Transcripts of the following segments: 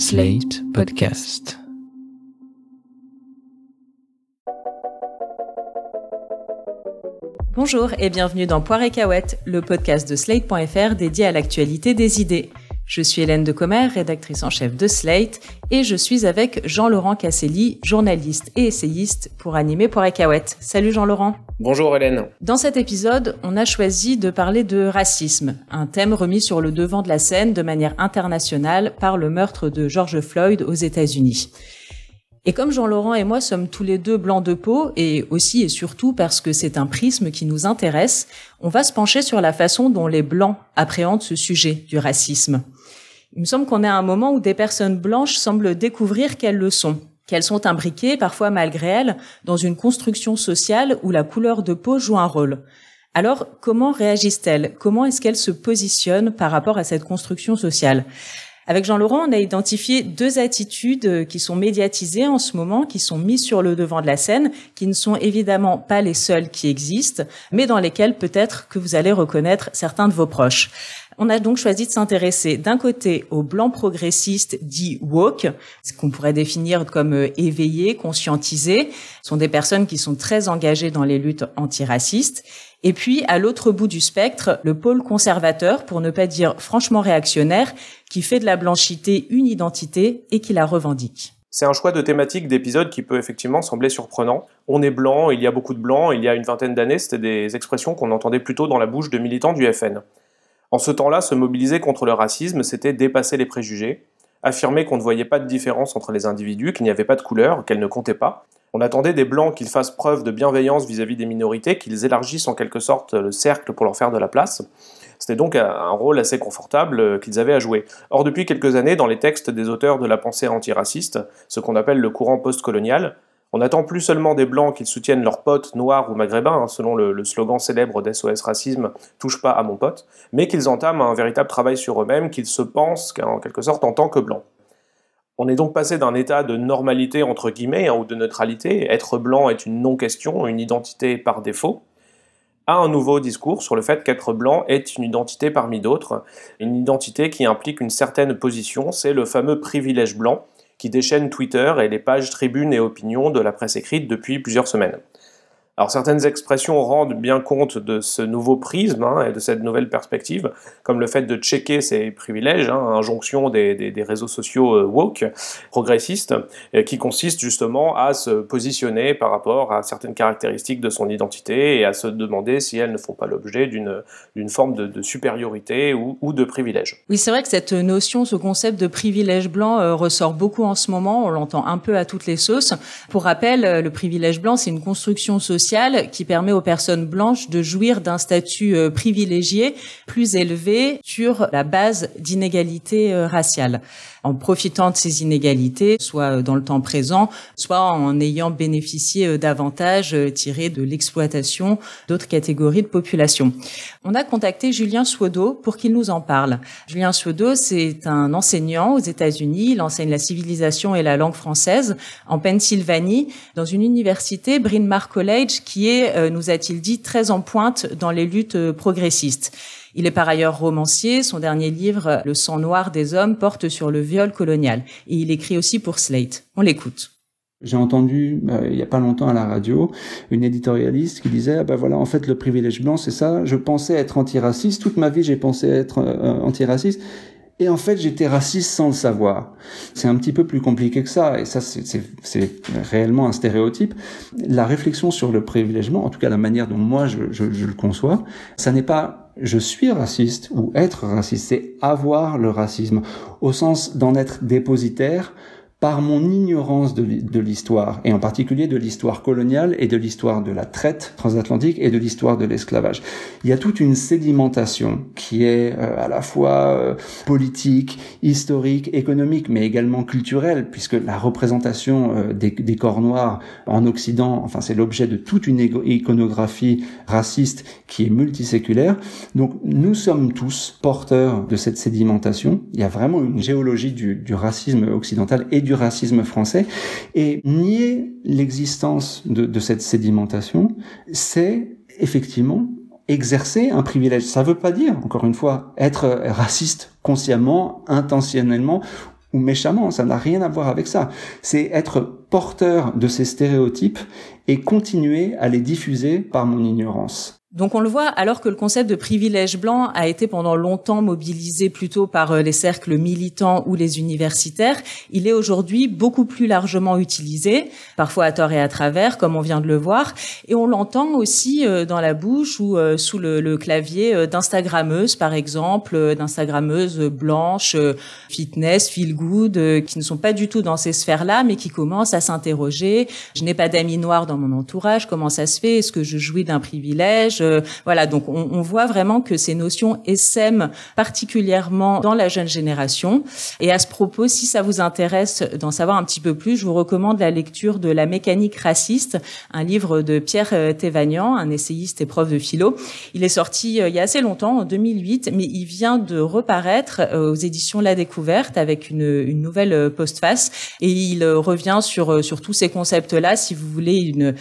Slate Podcast. Bonjour et bienvenue dans Poire et Cahouette, le podcast de Slate.fr dédié à l'actualité des idées. Je suis Hélène de Commer, rédactrice en chef de Slate, et je suis avec Jean-Laurent Casselli, journaliste et essayiste pour animer Poire et Cahouette. Salut Jean-Laurent. Bonjour Hélène. Dans cet épisode, on a choisi de parler de racisme, un thème remis sur le devant de la scène de manière internationale par le meurtre de George Floyd aux États-Unis. Et comme Jean-Laurent et moi sommes tous les deux blancs de peau, et aussi et surtout parce que c'est un prisme qui nous intéresse, on va se pencher sur la façon dont les blancs appréhendent ce sujet du racisme. Il me semble qu'on est à un moment où des personnes blanches semblent découvrir qu'elles le sont, qu'elles sont imbriquées, parfois malgré elles, dans une construction sociale où la couleur de peau joue un rôle. Alors, comment réagissent-elles? Comment est-ce qu'elles se positionnent par rapport à cette construction sociale? Avec Jean-Laurent, on a identifié deux attitudes qui sont médiatisées en ce moment, qui sont mises sur le devant de la scène, qui ne sont évidemment pas les seules qui existent, mais dans lesquelles peut-être que vous allez reconnaître certains de vos proches. On a donc choisi de s'intéresser d'un côté aux blancs progressistes dits woke, ce qu'on pourrait définir comme euh, éveillés, conscientisés. Ce sont des personnes qui sont très engagées dans les luttes antiracistes. Et puis, à l'autre bout du spectre, le pôle conservateur, pour ne pas dire franchement réactionnaire, qui fait de la blanchité une identité et qui la revendique. C'est un choix de thématique d'épisode qui peut effectivement sembler surprenant. On est blanc, il y a beaucoup de blancs, il y a une vingtaine d'années, c'était des expressions qu'on entendait plutôt dans la bouche de militants du FN. En ce temps-là, se mobiliser contre le racisme, c'était dépasser les préjugés, affirmer qu'on ne voyait pas de différence entre les individus, qu'il n'y avait pas de couleur, qu'elle ne comptait pas. On attendait des blancs qu'ils fassent preuve de bienveillance vis-à-vis des minorités, qu'ils élargissent en quelque sorte le cercle pour leur faire de la place. C'était donc un rôle assez confortable qu'ils avaient à jouer. Or, depuis quelques années, dans les textes des auteurs de la pensée antiraciste, ce qu'on appelle le courant postcolonial, on n'attend plus seulement des blancs qu'ils soutiennent leurs potes noirs ou maghrébins, hein, selon le, slogan célèbre d'SOS Racisme Touche pas à mon pote, mais qu'ils entament un véritable travail sur eux-mêmes, qu'ils se pensent en quelque sorte en tant que blancs. On est donc passé d'un état de normalité entre guillemets hein, ou de neutralité, être blanc est une non-question, une identité par défaut, à un nouveau discours sur le fait qu'être blanc est une identité parmi d'autres, une identité qui implique une certaine position, c'est le fameux privilège blanc, qui déchaîne Twitter et les pages tribunes et opinions de la presse écrite depuis plusieurs semaines. Alors certaines expressions rendent bien compte de ce nouveau prisme hein, et de cette nouvelle perspective, comme le fait de checker ses privilèges, hein, injonction des, réseaux sociaux euh, woke, progressistes, euh, qui consiste justement à se positionner par rapport à certaines caractéristiques de son identité et à se demander si elles ne font pas l'objet d'une forme de, supériorité ou, ou, de privilège. Oui, c'est vrai que cette notion, ce concept de privilège blanc euh, ressort beaucoup en ce moment, on l'entend un peu à toutes les sauces. Pour rappel, le privilège blanc, c'est une construction sociale qui permet aux personnes blanches de jouir d'un statut euh, privilégié plus élevé sur la base d'inégalités euh, raciales en profitant de ces inégalités, soit euh, dans le temps présent, soit en ayant bénéficié d'avantages tirés de l'exploitation d'autres catégories de population. On a contacté Julien Suodo pour qu'il nous en parle. Julien Suodo, c'est un enseignant aux États-Unis. Il enseigne la civilisation et la langue française en Pennsylvanie, dans une université, Bryn Mawr College, qui est, euh, nous a-t-il dit, très en pointe dans les luttes euh, progressistes. Il est par ailleurs romancier. Son dernier livre, Le sang noir des hommes, porte sur le viol colonial. Et il écrit aussi pour Slate. On l'écoute. J'ai entendu euh, il y a pas longtemps à la radio une éditorialiste qui disait ah ben voilà en fait le privilège blanc c'est ça je pensais être antiraciste toute ma vie j'ai pensé être antiraciste et en fait, j'étais raciste sans le savoir. C'est un petit peu plus compliqué que ça, et ça, c'est réellement un stéréotype. La réflexion sur le privilègement, en tout cas la manière dont moi je, je, je le conçois, ça n'est pas je suis raciste ou être raciste, c'est avoir le racisme, au sens d'en être dépositaire, par mon ignorance de l'histoire, et en particulier de l'histoire coloniale et de l'histoire de la traite transatlantique et de l'histoire de l'esclavage. Il y a toute une sédimentation qui est euh, à la fois euh, politique, historique, économique, mais également culturelle, puisque la représentation euh, des, corps noirs en Occident, enfin c'est l'objet de toute une iconographie raciste qui est multiséculaire. Donc nous sommes tous porteurs de cette sédimentation. Il y a vraiment une géologie du, du racisme occidental et du du racisme français. Et nier l'existence de, de cette sédimentation, c'est effectivement exercer un privilège. Ça veut pas dire, encore une fois, être raciste consciemment, intentionnellement ou méchamment, ça n'a rien à voir avec ça. C'est être porteur de ces stéréotypes et continuer à les diffuser par mon ignorance. Donc on le voit, alors que le concept de privilège blanc a été pendant longtemps mobilisé plutôt par euh, les cercles militants ou les universitaires, il est aujourd'hui beaucoup plus largement utilisé, parfois à tort et à travers, comme on vient de le voir, et on l'entend aussi euh, dans la bouche ou euh, sous le, clavier d'instagrammeuses, par exemple, d'instagrammeuses blanches, fitness, feel good, qui ne sont pas du tout dans ces sphères-là, mais qui commencent à s'interroger. Je n'ai pas d'amis noirs dans mon entourage, comment ça se fait? Est-ce que je jouis d'un privilège? Voilà, donc on, voit vraiment que ces notions essaiment particulièrement dans la jeune génération. Et à ce propos, si ça vous intéresse d'en savoir un petit peu plus, je vous recommande la lecture de La mécanique raciste, un livre de Pierre euh, Thévagnan, un essayiste et prof de philo. Il est sorti euh, il y a assez longtemps, en 2008, mais il vient de reparaître euh, aux éditions La Découverte avec une, une nouvelle postface et il revient sur, sur tous ces concepts-là. Si vous voulez une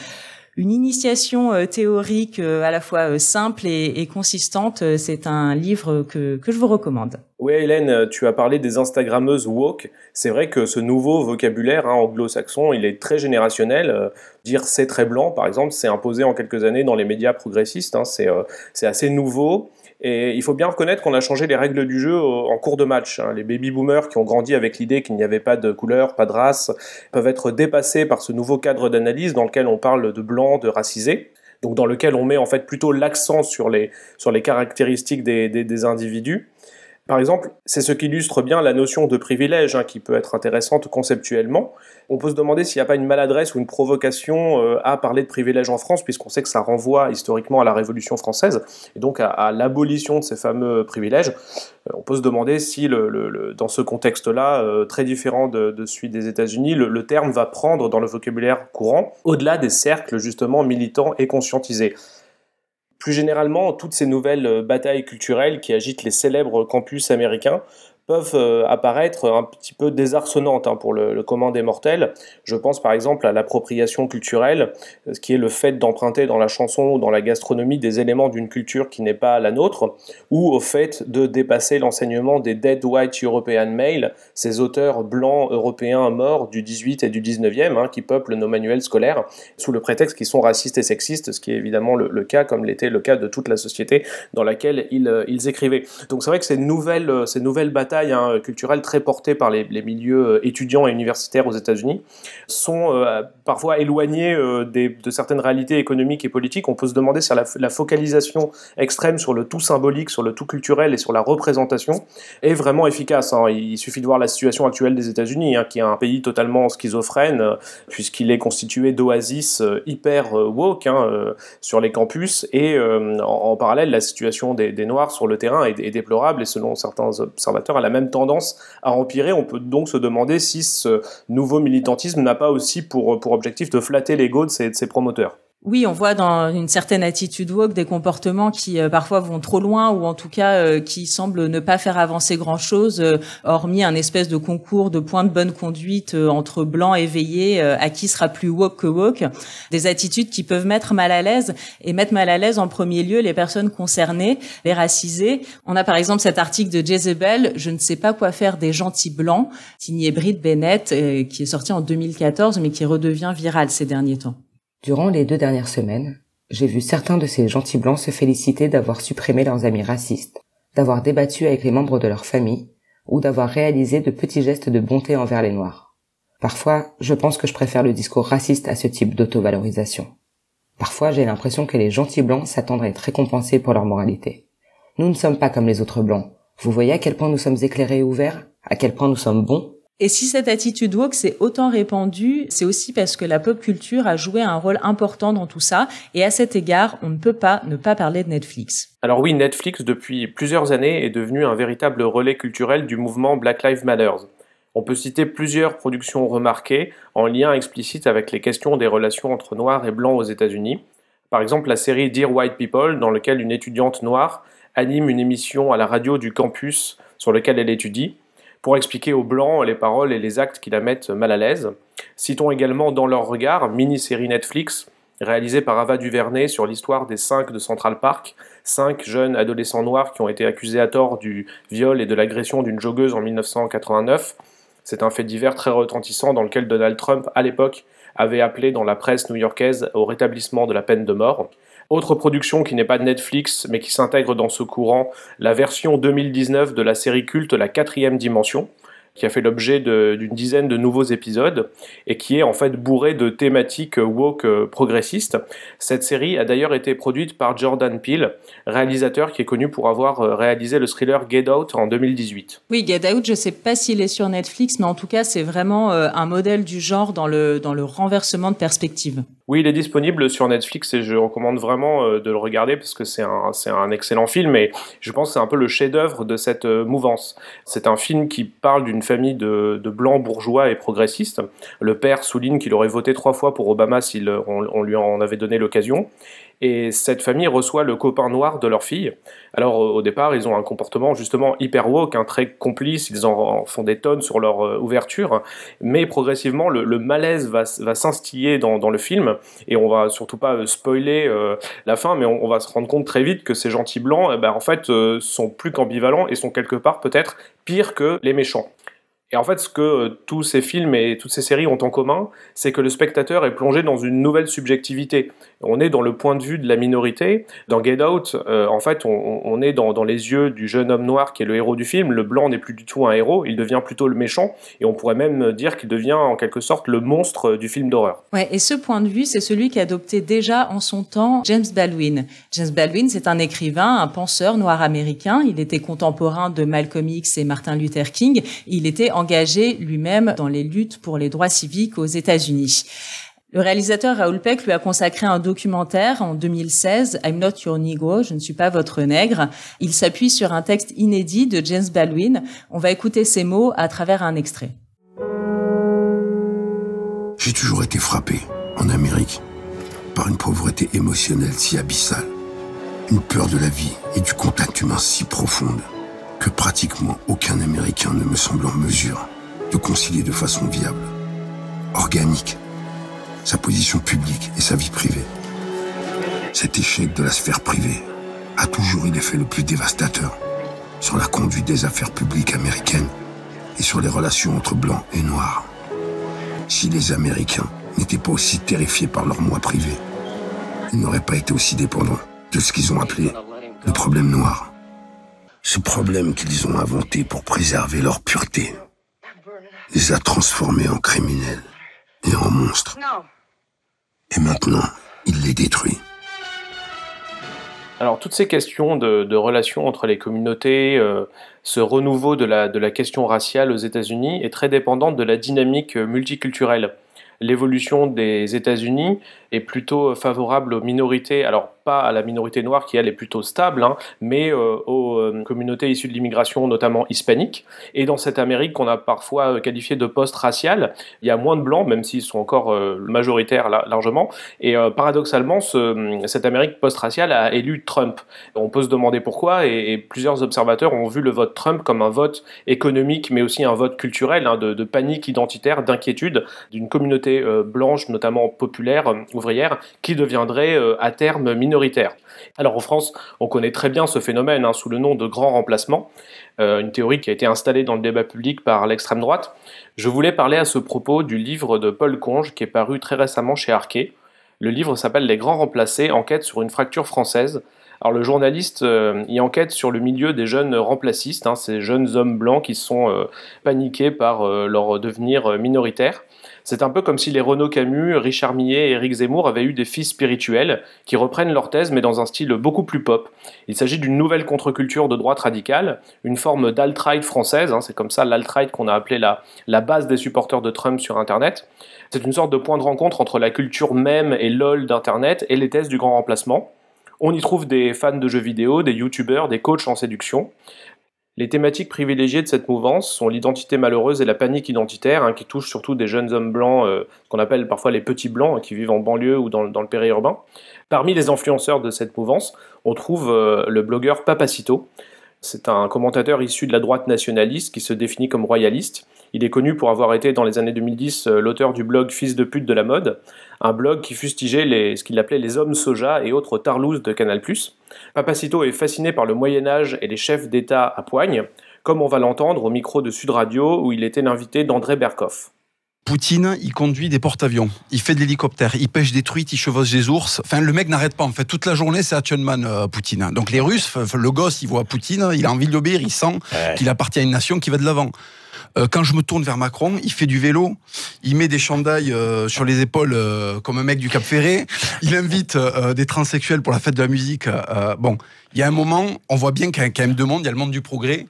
une initiation euh, théorique euh, à la fois euh, simple et, consistante. C'est un livre que, que je vous recommande. Oui, Hélène, tu as parlé des Instagrammeuses woke. C'est vrai que ce nouveau vocabulaire hein, anglo-saxon, il est très générationnel. dire c'est très blanc, par exemple, c'est imposé en quelques années dans les médias progressistes. Hein. c'est assez nouveau. Et il faut bien reconnaître qu'on a changé les règles du jeu en cours de match. Hein. Les baby-boomers qui ont grandi avec l'idée qu'il n'y avait pas de couleur, pas de race, peuvent être dépassés par ce nouveau cadre d'analyse dans lequel on parle de blanc, de racisé. Donc dans lequel on met en fait plutôt l'accent sur les, sur les caractéristiques des, des, des individus. Par exemple, c'est ce qui illustre bien la notion de privilège, hein, qui peut être intéressante conceptuellement. On peut se demander s'il n'y a pas une maladresse ou une provocation euh, à parler de privilège en France, puisqu'on sait que ça renvoie historiquement à la Révolution française, et donc à, l'abolition de ces fameux privilèges. Euh, on peut se demander si, dans ce contexte-là, euh, très différent de, de, celui des États-Unis, le terme va prendre dans le vocabulaire courant, au-delà des cercles justement militants et conscientisés. Plus généralement, toutes ces nouvelles euh, batailles culturelles qui agitent les célèbres campus américains peuvent euh, apparaître un petit peu désarçonnantes hein, pour le, commun des mortels. Je pense par exemple à l'appropriation culturelle, euh, ce qui est le fait d'emprunter dans la chanson ou dans la gastronomie des éléments d'une culture qui n'est pas la nôtre, ou au fait de dépasser l'enseignement des Dead White European Male, ces auteurs blancs européens morts du 18 et du 19e, hein, qui peuplent nos manuels scolaires, sous le prétexte qu'ils sont racistes et sexistes, ce qui est évidemment le, cas, comme l'était le cas de toute la société dans laquelle ils, euh, ils écrivaient. Donc c'est vrai que ces nouvelles, ces nouvelles batailles Hein, culturelle très portée par les, milieux euh, étudiants et universitaires aux États-Unis sont euh, parfois éloignés euh, de certaines réalités économiques et politiques. On peut se demander si la, focalisation extrême sur le tout symbolique, sur le tout culturel et sur la représentation est vraiment efficace. Hein. Il suffit de voir la situation actuelle des États-Unis, hein, qui est un pays totalement schizophrène, puisqu'il est constitué d'oasis hyper woke sur les campus, et en, parallèle, la situation des, Noirs sur le terrain est, est déplorable, et selon certains observateurs, elle a même tendance à empirer. On peut donc se demander si ce nouveau militantisme n'a pas aussi pour, pour objectif de flatter l'ego de ses promoteurs. Oui, on voit dans une certaine attitude woke des comportements qui euh, parfois vont trop loin ou en tout cas euh, qui semblent ne pas faire avancer grand-chose, euh, hormis un espèce de concours de points de bonne conduite entre blancs éveillés à qui sera plus woke que woke. Des attitudes qui peuvent mettre mal à l'aise et mettre mal à l'aise en premier lieu les personnes concernées, les racisés. On a par exemple cet article de Jezebel, Je ne sais pas quoi faire des gentils blancs, signé Britt Bennett, qui est sorti en 2014 mais qui redevient viral ces derniers temps. Durant les deux dernières semaines, j'ai vu certains de ces gentils blancs se féliciter d'avoir supprimé leurs amis racistes, d'avoir débattu avec les membres de leur famille, ou d'avoir réalisé de petits gestes de bonté envers les Noirs. Parfois, je pense que je préfère le discours raciste à ce type d'autovalorisation. Parfois, j'ai l'impression que les gentils blancs s'attendent à être récompensés pour leur moralité. Nous ne sommes pas comme les autres blancs. Vous voyez à quel point nous sommes éclairés et ouverts, à quel point nous sommes bons, et si cette attitude woke s'est autant répandue, c'est aussi parce que la pop culture a joué un rôle important dans tout ça. Et à cet égard, on ne peut pas ne pas parler de Netflix. Alors oui, Netflix, depuis plusieurs années, est devenu un véritable relais culturel du mouvement Black Lives Matter. On peut citer plusieurs productions remarquées en lien explicite avec les questions des relations entre noirs et blancs aux États-Unis. Par exemple, la série Dear White People, dans laquelle une étudiante noire anime une émission à la radio du campus sur lequel elle étudie pour expliquer aux Blancs les paroles et les actes qui la mettent mal à l'aise. Citons également Dans leur regard, mini-série Netflix, réalisée par Ava DuVernay sur l'histoire des cinq de Central Park, cinq jeunes adolescents noirs qui ont été accusés à tort du viol et de l'agression d'une joggeuse en 1989. C'est un fait divers très retentissant dans lequel Donald Trump, à l'époque, avait appelé dans la presse new-yorkaise au rétablissement de la peine de mort. Autre production qui n'est pas de Netflix, mais qui s'intègre dans ce courant, la version 2019 de la série culte La quatrième dimension, qui a fait l'objet d'une dizaine de nouveaux épisodes et qui est en fait bourré de thématiques woke euh, progressistes. Cette série a d'ailleurs été produite par Jordan Peele, réalisateur qui est connu pour avoir euh, réalisé le thriller Get Out en 2018. Oui, Get Out, je ne sais pas s'il est sur Netflix, mais en tout cas, c'est vraiment euh, un modèle du genre dans le, dans le renversement de perspective. Oui, il est disponible sur Netflix et je recommande vraiment de le regarder parce que c'est un, un excellent film et je pense que c'est un peu le chef-d'œuvre de cette mouvance. C'est un film qui parle d'une famille de, blancs bourgeois et progressistes. Le père souligne qu'il aurait voté trois fois pour Obama s'il on, lui en avait donné l'occasion. Et cette famille reçoit le copain noir de leur fille. Alors au départ, ils ont un comportement justement hyper woke, un très complice, ils en font des tonnes sur leur euh, ouverture, mais progressivement le, malaise va, s'instiller dans, le film, et on va surtout pas euh, spoiler euh, la fin, mais on, va se rendre compte très vite que ces gentils blancs, eh ben, en fait, sont plus qu'ambivalents et sont quelque part peut-être pires que les méchants. Et en fait, ce que euh, tous ces films et toutes ces séries ont en commun, c'est que le spectateur est plongé dans une nouvelle subjectivité. On est dans le point de vue de la minorité. Dans Get Out, euh, en fait, on, est dans, les yeux du jeune homme noir qui est le héros du film. Le blanc n'est plus du tout un héros, il devient plutôt le méchant. Et on pourrait même dire qu'il devient en quelque sorte le monstre du film d'horreur. Ouais, et ce point de vue, c'est celui qui adopté déjà en son temps James Baldwin. James Baldwin, c'est un écrivain, un penseur noir américain. Il était contemporain de Malcolm X et Martin Luther King. Il était engagé lui-même dans les luttes pour les droits civiques aux États-Unis. Le réalisateur Raoul Peck lui a consacré un documentaire en 2016, I'm Not Your Negro, je ne suis pas votre nègre. Il s'appuie sur un texte inédit de James Baldwin. On va écouter ces mots à travers un extrait. J'ai toujours été frappé, en Amérique, par une pauvreté émotionnelle si abyssale, une peur de la vie et du contact humain si profonde que pratiquement aucun Américain ne me semble en mesure de concilier de façon viable, organique, sa position publique et sa vie privée. Cet échec de la sphère privée a toujours eu l'effet le plus dévastateur sur la conduite des affaires publiques américaines et sur les relations entre blancs et noirs. Si les Américains n'étaient pas aussi terrifiés par leur moi privé, ils n'auraient pas été aussi dépendants de ce qu'ils ont appelé le problème noir. Ce problème qu'ils ont inventé pour préserver leur pureté les a transformés en criminels et en monstres. Et maintenant, il les détruit. Alors toutes ces questions de, relations entre les communautés, euh, ce renouveau de la, de la question raciale aux États-Unis est très dépendante de la dynamique multiculturelle. L'évolution des États-Unis est plutôt favorable aux minorités, alors pas à la minorité noire qui elle est plutôt stable, hein, mais euh, aux euh, communautés issues de l'immigration, notamment hispanique. Et dans cette Amérique qu'on a parfois euh, qualifiée de post-raciale, il y a moins de blancs, même s'ils sont encore majoritaires largement. Et paradoxalement, ce, cette Amérique post-raciale a élu Trump. On peut se demander pourquoi, et, plusieurs observateurs ont vu le vote Trump comme un vote économique, mais aussi un vote culturel, hein, de, de, panique identitaire, d'inquiétude d'une communauté blanche, notamment populaire, ouvrière, qui deviendrait à terme minoritaire alors en France, on connaît très bien ce phénomène hein, sous le nom de grand remplacement, euh, une théorie qui a été installée dans le débat public par l'extrême droite. Je voulais parler à ce propos du livre de Paul Conge qui est paru très récemment chez Arquet. Le livre s'appelle Les grands remplacés, enquête sur une fracture française. Alors le journaliste euh, y enquête sur le milieu des jeunes remplacistes, hein, ces jeunes hommes blancs qui sont euh, paniqués par leur devenir minoritaire. C'est un peu comme si les Renaud Camus, Richard Millet et Éric Zemmour avaient eu des fils spirituels qui reprennent leur thèse mais dans un style beaucoup plus pop. Il s'agit d'une nouvelle contre-culture de droite radicale, une forme d'alt-right française, hein, c'est comme ça l'alt-right qu'on a appelé la, la base des supporters de Trump sur Internet. C'est une sorte de point de rencontre entre la culture même et lol d'Internet et les thèses du grand remplacement. On y trouve des fans de jeux vidéo, des youtubeurs, des coachs en séduction. Les thématiques privilégiées de cette mouvance sont l'identité malheureuse et la panique identitaire, hein, qui touchent surtout des jeunes hommes blancs, euh, qu'on appelle parfois les petits blancs, hein, qui vivent en banlieue ou dans, le périurbain. Parmi les influenceurs de cette mouvance, on trouve euh, le blogueur Papacito. C'est un commentateur issu de la droite nationaliste qui se définit comme royaliste. Il est connu pour avoir été dans les années 2010 euh, l'auteur du blog Fils de pute de la mode, un blog qui fustigeait les, ce qu'il appelait les hommes soja et autres tarlouses de Canal+. Papacito est fasciné par le Moyen Âge et les chefs d'État à poigne. comme on va l'entendre au micro de Sud Radio où il était l'invité d'André Berkoff. Poutine, il conduit des porte-avions, il fait de l'hélicoptère, il pêche des truites, il chevauche des ours. Enfin, le mec n'arrête pas. En fait, toute la journée, c'est Hatchenman, euh, Poutine. Donc les Russes, le gosse, il voit Poutine, il a envie de l'obéir, il sent qu'il appartient à une nation qui va de l'avant. Euh, quand je me tourne vers Macron, il fait du vélo, il met des chandails euh, sur les épaules comme un mec du Cap Ferré, il invite des transsexuels pour la fête de la musique. bon, il y a un moment, on voit bien qu'il y a quand même deux mondes, il y a le monde du progrès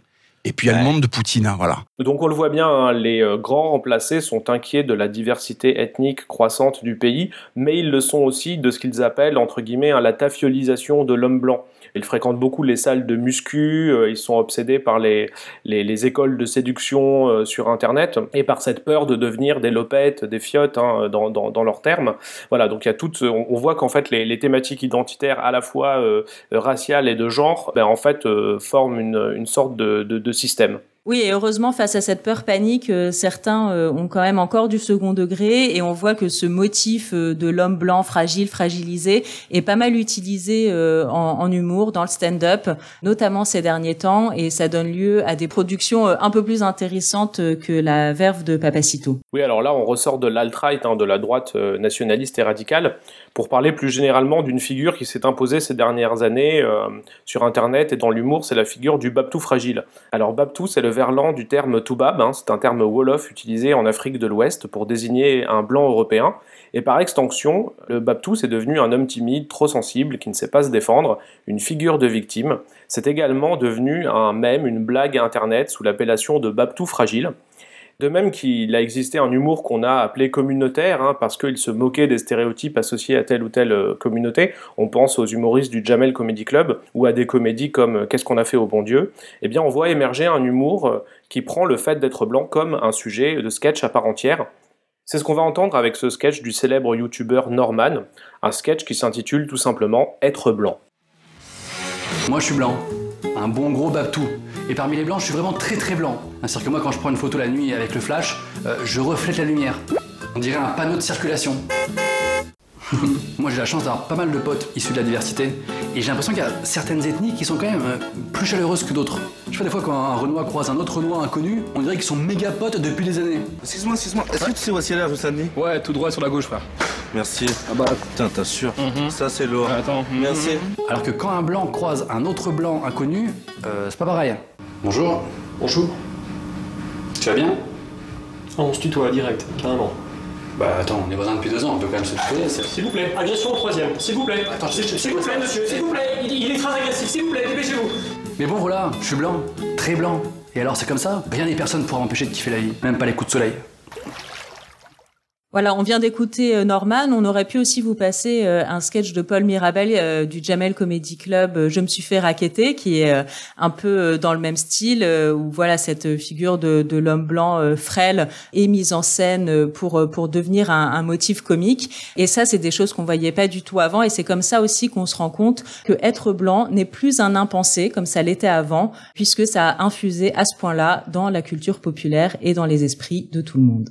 et puis il y a le monde de Poutine, hein, voilà. Donc on le voit bien, hein, les euh, grands remplacés sont inquiets de la diversité ethnique croissante du pays, mais ils le sont aussi de ce qu'ils appellent, entre guillemets, hein, la tafiolisation de l'homme blanc. Ils fréquentent beaucoup les salles de muscu, euh, ils sont obsédés par les, les, écoles de séduction euh, sur Internet et par cette peur de devenir des lopettes, des fiottes hein, dans, dans, leurs termes. Voilà, donc il y a toutes, on, voit qu'en fait les, les, thématiques identitaires à la fois euh, raciales et de genre, ben, en fait forment une, une sorte de, de, de système. Oui, et heureusement, face à cette peur panique, euh, certains euh, ont quand même encore du second degré et on voit que ce motif euh, de l'homme blanc fragile, fragilisé est pas mal utilisé en, humour dans le stand-up, notamment ces derniers temps, et ça donne lieu à des productions un peu plus intéressantes que la verve de Papacito. Oui, alors là, on ressort de l'alt-right, hein, de la droite nationaliste et radicale, pour parler plus généralement d'une figure qui s'est imposée ces dernières années sur Internet et dans l'humour, c'est la figure du Babtou fragile. Alors Babtou, c'est le verlan du terme Toubab, hein, c'est un terme Wolof utilisé en Afrique de l'Ouest pour désigner un blanc européen, et par extension, le Babtou est devenu un homme timide, trop sensible, qui ne sait pas se défendre, une figure de victime. C'est également devenu un mème, une blague Internet sous l'appellation de Babtou fragile. De même qu'il a existé un humour qu'on a appelé communautaire, hein, parce qu'il se moquait des stéréotypes associés à telle ou telle euh, communauté. On pense aux humoristes du Jamel Comedy Club ou à des comédies comme euh, Qu'est-ce qu'on a fait au bon Dieu? Eh bien, on voit émerger un humour euh, qui prend le fait d'être blanc comme un sujet de sketch à part entière. C'est ce qu'on va entendre avec ce sketch du célèbre youtubeur Norman, un sketch qui s'intitule tout simplement Être blanc. Moi je suis blanc, un bon gros babtou. Et parmi les blancs, je suis vraiment très très blanc. C'est-à-dire que moi, quand je prends une photo la nuit avec le flash, euh, je reflète la lumière. On dirait un panneau de circulation. moi, j'ai la chance d'avoir pas mal de potes issus de la diversité. Et j'ai l'impression qu'il y a certaines ethnies qui sont quand même euh, plus chaleureuses que d'autres. Je sais des fois, quand un Renoir croise un autre Renoir inconnu, on dirait qu'ils sont méga potes depuis des années. Excuse-moi, excuse-moi. Est-ce que tu sais où est-ce rue Saint-Denis Ouais, tout droit sur la gauche, frère. Merci. Ah bah, putain, t'assures. Mhm. Ça, c'est lourd. Attends. Merci. Alors que quand un blanc croise un autre blanc inconnu, euh, c'est pas pareil. Bonjour. Bonjour. Tu vas bien? Ah, On se tutoie direct, carrément. Bah attends, on est voisins depuis deux ans, on peut quand même se tutoyer. S'il vous plaît, agression au troisième, s'il vous plaît. Attends, s'il vous plaît, monsieur, s'il vous plaît, il, est très agressif, s'il vous plaît, dépêchez-vous. Mais bon voilà, je suis blanc, très blanc. Et alors c'est comme ça, rien ni personne pourra m'empêcher de kiffer la vie, même pas les coups de soleil. Voilà, on vient d'écouter euh, Norman. On aurait pu aussi vous passer euh, un sketch de Paul Mirabel euh, du Jamel Comedy Club. Je me suis fait raqueter, qui est un peu dans le même style, où voilà cette figure de, l'homme blanc frêle est mise en scène pour pour devenir un, un motif comique. Et ça, c'est des choses qu'on voyait pas du tout avant. Et c'est comme ça aussi qu'on se rend compte que être blanc n'est plus un impensé comme ça l'était avant, puisque ça a infusé à ce point-là dans la culture populaire et dans les esprits de tout le monde.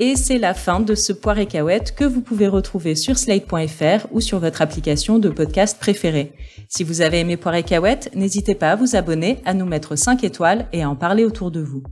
Et c'est la fin de ce poire et que vous pouvez retrouver sur slate.fr ou sur votre application de podcast préférée. Si vous avez aimé poire et n'hésitez pas à vous abonner, à nous mettre 5 étoiles et à en parler autour de vous.